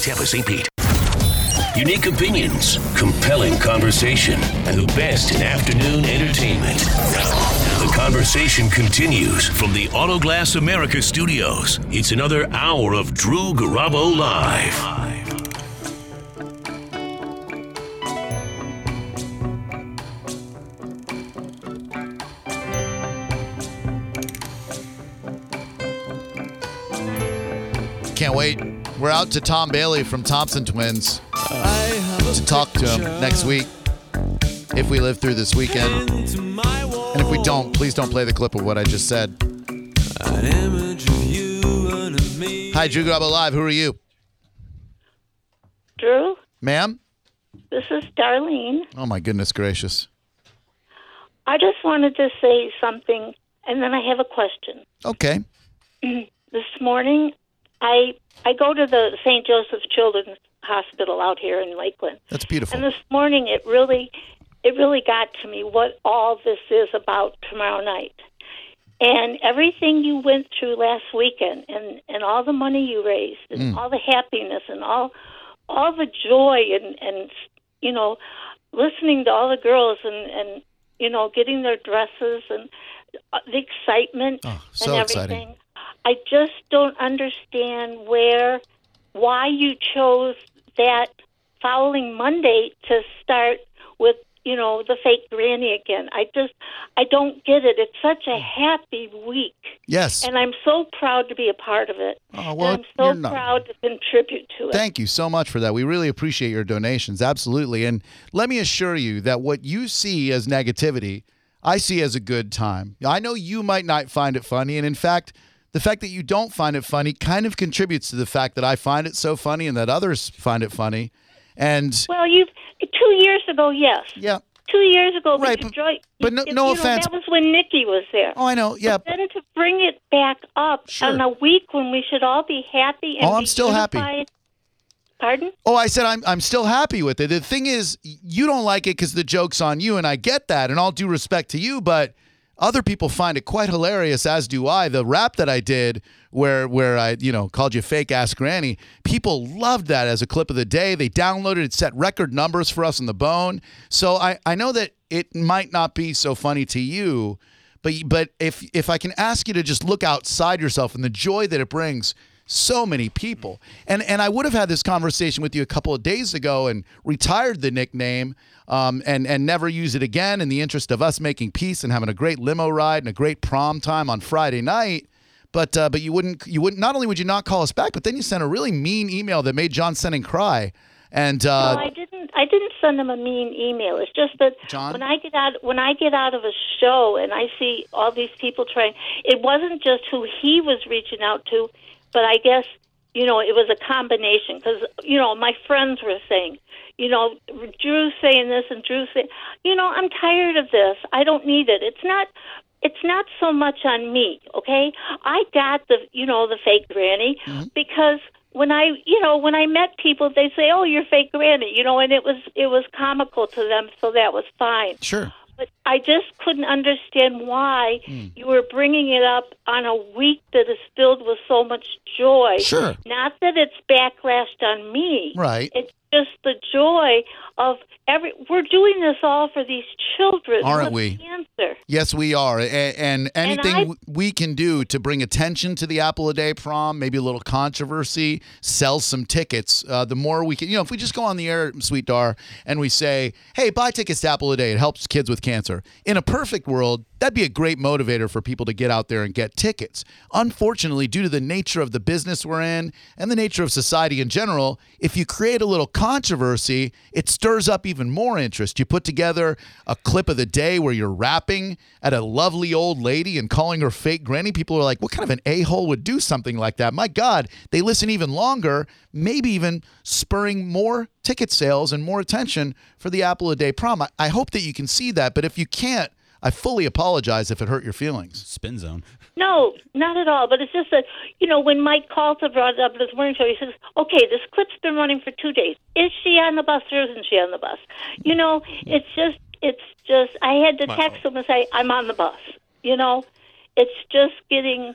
Tampa, St. Pete. Unique opinions, compelling conversation, and the best in afternoon entertainment. The conversation continues from the Autoglass America studios. It's another hour of Drew Garabo Live. Can't wait. We're out to Tom Bailey from Thompson Twins to talk to him next week if we live through this weekend. And if we don't, please don't play the clip of what I just said. Hi, Drew Garabo Live. Who are you? Drew, Ma'am? this is Darlene. Oh, my goodness gracious. I just wanted to say something, and then I have a question. Okay. This morning, I I go to the St. Joseph Children's Hospital out here in Lakeland, That's beautiful. and this morning it really it really got to me what all this is about tomorrow night. And everything you went through last weekend, and and all the money you raised, and all the happiness, and all all the joy, and and you know, listening to all the girls, and and you know, getting their dresses, and uh, the excitement, Oh, so and exciting. I just don't understand where, why you chose that following Monday to start with, you know, the fake granny again. I just, I don't get it. It's such a happy week, Yes. and I'm so proud to be a part of it. Oh, well, and I'm so proud to contribute to it. Thank you so much for that. We really appreciate your donations. Absolutely. And let me assure you that what you see as negativity, I see as a good time. I know you might not find it funny. And in fact, the fact that you don't find it funny kind of contributes to the fact that I find it so funny and that others find it funny. And well, you two years ago, yes. yeah. Two years ago, Right, but, but- no- no know, offense. That was when Nikki was there. Oh, I know. Yeah. But then to bring it back up Sure. on a week when we should all be happy and Oh, I'm still happy. Pardon? Oh, I said I'm I'm still happy with it. The thing is, you don't like it because the joke's on you, and I get that. And all due respect to you, but other people find it quite hilarious, as do I. The rap that I did, where where I you know called you fake ass granny, people loved that as a clip of the day. They downloaded it, set record numbers for us on the bone. So I I know that it might not be so funny to you. But but if if I can ask you to just look outside yourself and the joy that it brings so many people. And and I would have had this conversation with you a couple of days ago and retired the nickname um, and and never use it again in the interest of us making peace and having a great limo ride and a great prom time on Friday night. But uh, but you wouldn't you wouldn't not only would you not call us back, but then you sent a really mean email that made John Senning cry. And uh, no, I didn't. I didn't send him a mean email. It's just that John? when I get out when I get out of a show and I see all these people trying, it wasn't just who he was reaching out to, but I guess you know it was a combination because you know my friends were saying, you know, Drew's saying this and Drew's saying, you know, I'm tired of this. I don't need it. It's not. It's not so much on me, okay? I got the, you know, the fake granny mm-hmm. because when I, you know, when I met people, they say, "Oh, you're fake granny," you know, and it was it was comical to them, so that was fine. sure. But I just couldn't understand why Hmm. you were bringing it up on a week that is filled with so much joy. Sure. Not that it's backlashed on me. Right. It's just the joy of every. We're doing this all for these children Aren't we? cancer. Yes, we are. A- And anything I- w we can do to bring attention to the Apple a Day prom, maybe a little controversy, sell some tickets, uh, the more we can, you know, if we just go on the air, Sweet Dar, and we say, hey, buy tickets to Apple a Day, it helps kids with cancer. In a perfect world, that'd be a great motivator for people to get out there and get tickets. Unfortunately, due to the nature of the business we're in and the nature of society in general, if you create a little controversy, it stirs up even more interest. You put together a clip of the day where you're rapping at a lovely old lady and calling her fake granny. People are like, what kind of an a hole would do something like that? My God, they listen even longer, maybe even spurring more ticket sales and more attention for the Apple a Day prom. I, I hope that you can see that, but if you can't, I fully apologize if it hurt your feelings. Spin zone. No, not at all. But it's just that you know when Mike Calta brought it up this morning show, he says, "Okay, this clip's been running for two days. Is she on the bus or isn't she on the bus?" You know, it's just, it's just. I had to text him and say, "I'm on the bus." You know, it's just getting.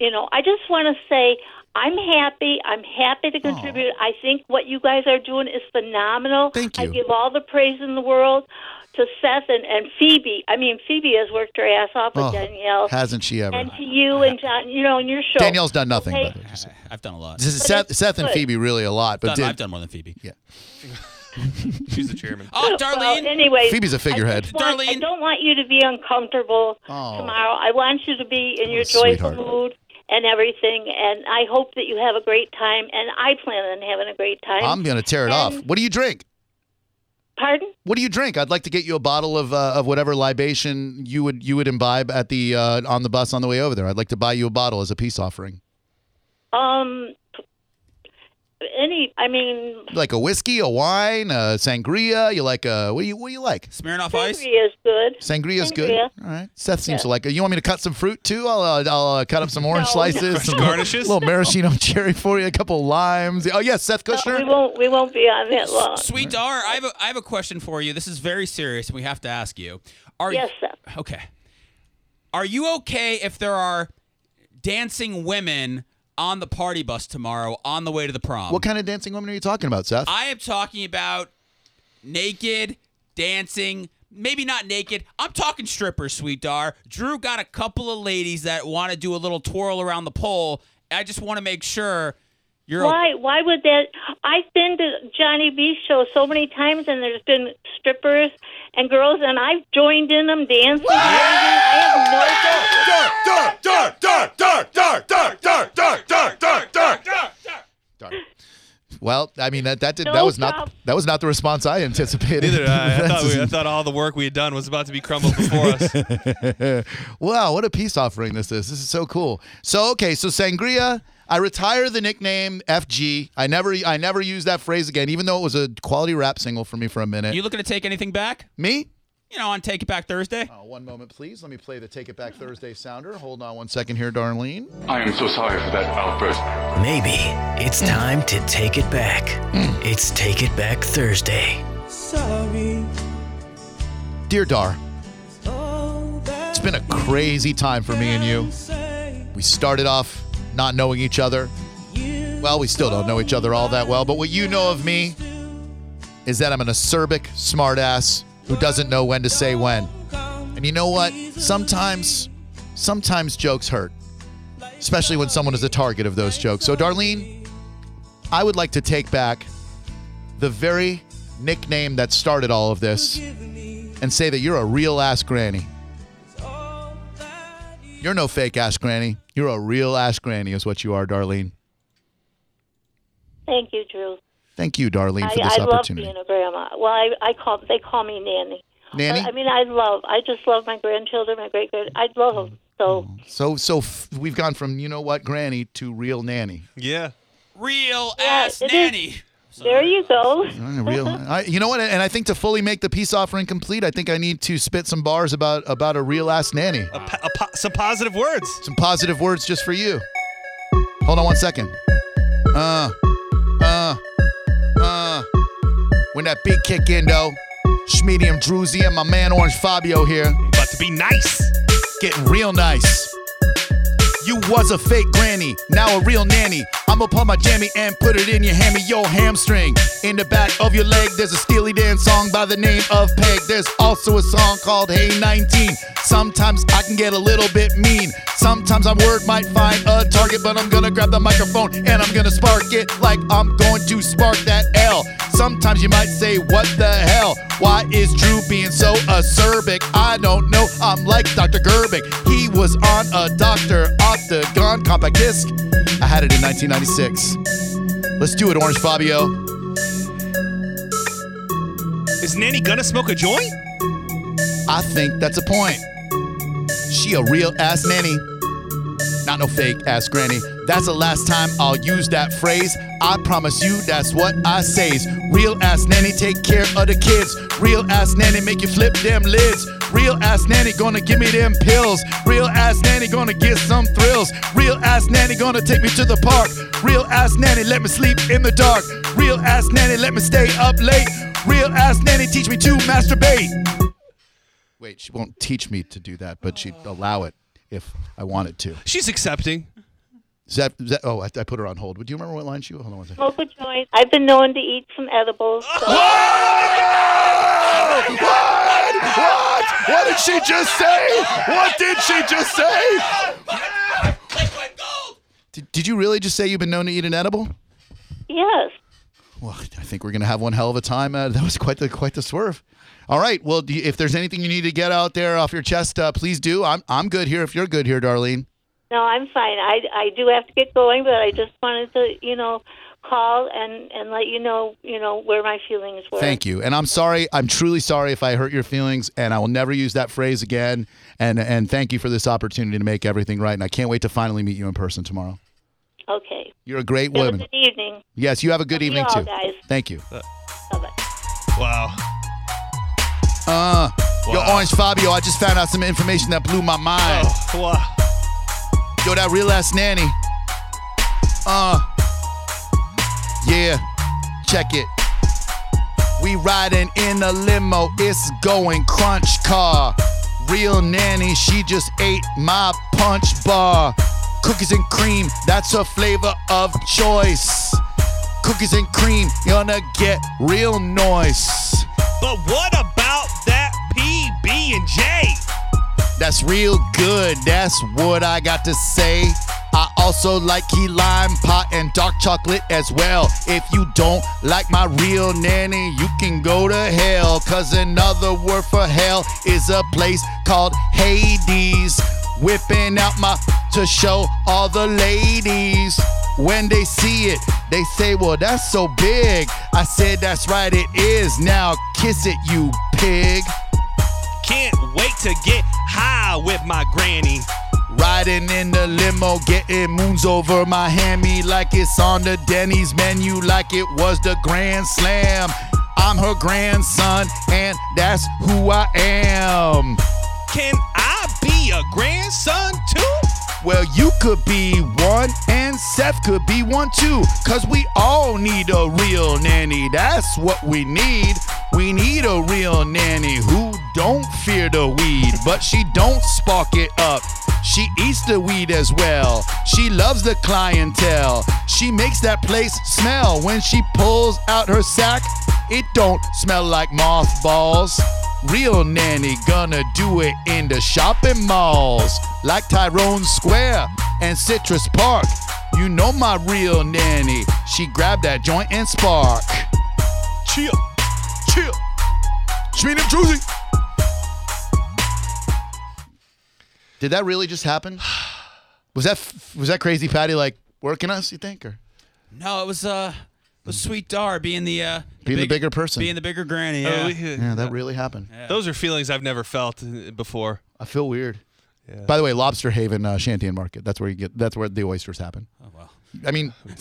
You know, I just want to say I'm happy. I'm happy to contribute. I think what you guys are doing is phenomenal. Thank you. I give all the praise in the world to Seth and, and Phoebe. I mean, Phoebe has worked her ass off with Oh, Danielle. Hasn't she ever? and to you and John, you know, and your show. Danielle's done nothing. Okay. by the way, just- I've done a lot. Seth, Seth and good. Phoebe really a lot, but Done- did- I've done more than Phoebe. Yeah. She's the chairman. Oh, Well, Darlene. anyways, Phoebe's a figurehead. I, just want- I don't want you to be uncomfortable Oh. tomorrow. I want you to be in oh, your Oh, joyful sweetheart. mood and everything. And I hope that you have a great time. And I plan on having a great time. I'm gonna tear it off. What do you drink? Pardon? What do you drink? I'd like to get you a bottle of uh, of whatever libation you would you would imbibe at the uh, on the bus on the way over there. I'd like to buy you a bottle as a peace offering. Um, any? I mean, Like a whiskey, a wine, a sangria. You like a what do you what do you like? Smirnoff Ice. sangria is good. Sangria's good. Sangria. All right. Seth seems Yeah. to like it. You want me to cut some fruit too? I'll uh, I'll uh, cut up some orange No, slices, no. some garnishes? A little maraschino cherry for you, a couple limes. Oh yes, Seth No, Kushner. we won't. We won't be on that long. Sweet Dar, I have a I have a question for you. This is very serious, and we have to ask you. Are Yes, Seth. okay? Are you okay if there are dancing women on the party bus tomorrow on the way to the prom? what kind of dancing women are you talking about, Seth? I am talking about naked dancing. Maybe not naked. I'm talking strippers, sweet Dar. Drew got a couple of ladies that want to do a little twirl around the pole. I just want to make sure you're Why? Why would that? I've been to Johnny B's show so many times, and there's been strippers and girls, and I've joined in them dancing. and. I have no doubt. Darn. Well, I mean that that did that was not that was not the response I anticipated. Neither I. Thought, I thought all the work we had done was about to be crumbled before us. wow, what a peace offering this is. This is so cool. So okay, so sangria. I retire the nickname FG. I never I never use that phrase again, even though it was a quality rap single for me for a minute. you looking to take anything back? me? You know, on Take It Back Thursday. Oh, one moment, please. Let me play the Take It Back Thursday sounder. Hold on one second here, Darlene. I am so sorry for that outburst. Maybe it's time to take it back. Hmm. It's Take It Back Thursday. Sorry. Dear Dar, it's been a crazy time for me and you. We started off not knowing each other. Well, we still don't know each other all that well, but what you know of me is that I'm an acerbic smartass who doesn't know when to say when. And you know what? Sometimes, sometimes jokes hurt, especially when someone is the target of those jokes. So, Darlene, I would like to take back the very nickname that started all of this and say that you're a real ass granny. You're no fake ass granny. You're a real ass granny, is what you are, Darlene. Thank you, Drew. Thank you, Darlene, I, for this opportunity. I love being a grandma. Well, I, I call they call me nanny. Nanny? But, I mean, I love. I just love my grandchildren, my great grand. I love them. So So, so f- we've gone from you know what granny to real nanny. Yeah. Real Yeah, ass it is. nanny. there you go. Real, I, you know what? And I think to fully make the peace offering complete, I think I need to spit some bars about about a real ass nanny. A, po- a po- some positive words. Some positive words just for you. Hold on one second. Uh, uh. When that beat kick in though, Schmedium Druzy and my man Orange Fabio here, About to be nice. getting real nice. You was a fake granny, now a real nanny. I'ma pull my jammy and put it in your hammy, yo hamstring. In the back of your leg, there's a Steely Dan song by the name of Peg. There's also a song called Hey 19. Sometimes I can get a little bit mean. Sometimes I'm word might find a target, but I'm gonna grab the microphone and I'm gonna spark it like I'm going to spark that L. Sometimes you might say, What the hell? Why is Drew being so acerbic? I don't know. I'm like Dr. Gerbic. He was on a Dr. Compact disc. I had it in 1996. Let's do it, Orange Fabio. Is Nanny gonna smoke a joint? I think that's a point. She a real ass nanny. Not no fake ass granny. That's the last time I'll use that phrase. I promise you that's what I says. Real ass nanny take care of the kids. Real ass nanny make you flip them lids. Real ass nanny gonna give me them pills. Real ass nanny gonna get some thrills. Real ass nanny gonna take me to the park. Real ass nanny let me sleep in the dark. Real ass nanny let me stay up late. Real ass nanny teach me to masturbate. Wait, she won't teach me to do that, but she'd allow it if I wanted to. She's accepting. Is that oh, I, I put her on hold. Would you remember what line she was? Hold on one second. Smoke a joint. I've been known to eat some edibles. So. What? What? What? What did she just say? What did she just say? Did, did you really just say you've been known to eat an edible? Yes. Well, I think we're gonna have one hell of a time. Uh, that was quite the quite the swerve. All right. Well, do you, if there's anything you need to get out there off your chest, uh, please do. I'm I'm good here. If you're good here, Darlene. No, I'm fine. I, I do have to get going, but I just wanted to, you know, call and, and let you know, you know, where my feelings were. Thank you. And I'm sorry. I'm truly sorry if I hurt your feelings, and I will never use that phrase again. And and thank you for this opportunity to make everything right. And I can't wait to finally meet you in person tomorrow. Okay. You're a great Have a woman. good evening. Yes, you have a good Love you evening all, too. guys. Thank you. Bye-bye. Wow. Uh, yo, Wow. Orange Fabio, I just found out some information that blew my mind. Oh, wow. Yo, that real ass nanny. Uh, yeah, check it. We riding in a limo, it's going crunch car. Real nanny, she just ate my punch bar. Cookies and cream, that's her flavor of choice. Cookies and cream, you're gonna get real noise. But what about that PB and J? That's real good. That's what I got to say. I also like key lime pot and dark chocolate as well. If you don't like my real nanny, you can go to hell. Cause another word for hell is a place called Hades. Whipping out my to show all the ladies. When they see it, they say, Well, that's so big. I said, That's right, it is. Now kiss it, you pig. Can't wait to get high with my granny. Riding in the limo, getting moons over my hammy like it's on the Denny's menu, like it was the Grand Slam. I'm her grandson, and that's who I am. Can I be a grandson too? Well, you could be one, and Seth could be one too. Cause we all need a real nanny. That's what we need. We need a real nanny who don't fear the weed, but she don't spark it up. She eats the weed as well. She loves the clientele. She makes that place smell when she pulls out her sack. It don't smell like mothballs. Real nanny gonna do it in the shopping malls like Tyrone Square and Citrus Park. You know my real nanny. She grabbed that joint and spark. Chill, chill. Schmeed and Juicy. Did that really just happen? Was that was that crazy Patty like working us? You think or No, it was uh, it was Sweet Dar being the uh, being the bigger person? being the bigger granny. Oh, Yeah. we- yeah, that really happened. Those are feelings I've never felt uh, before. I feel weird. By the way, Lobster Haven uh, Shanty and Market. That's where you get. That's where the oysters happen. Oh wow. I mean,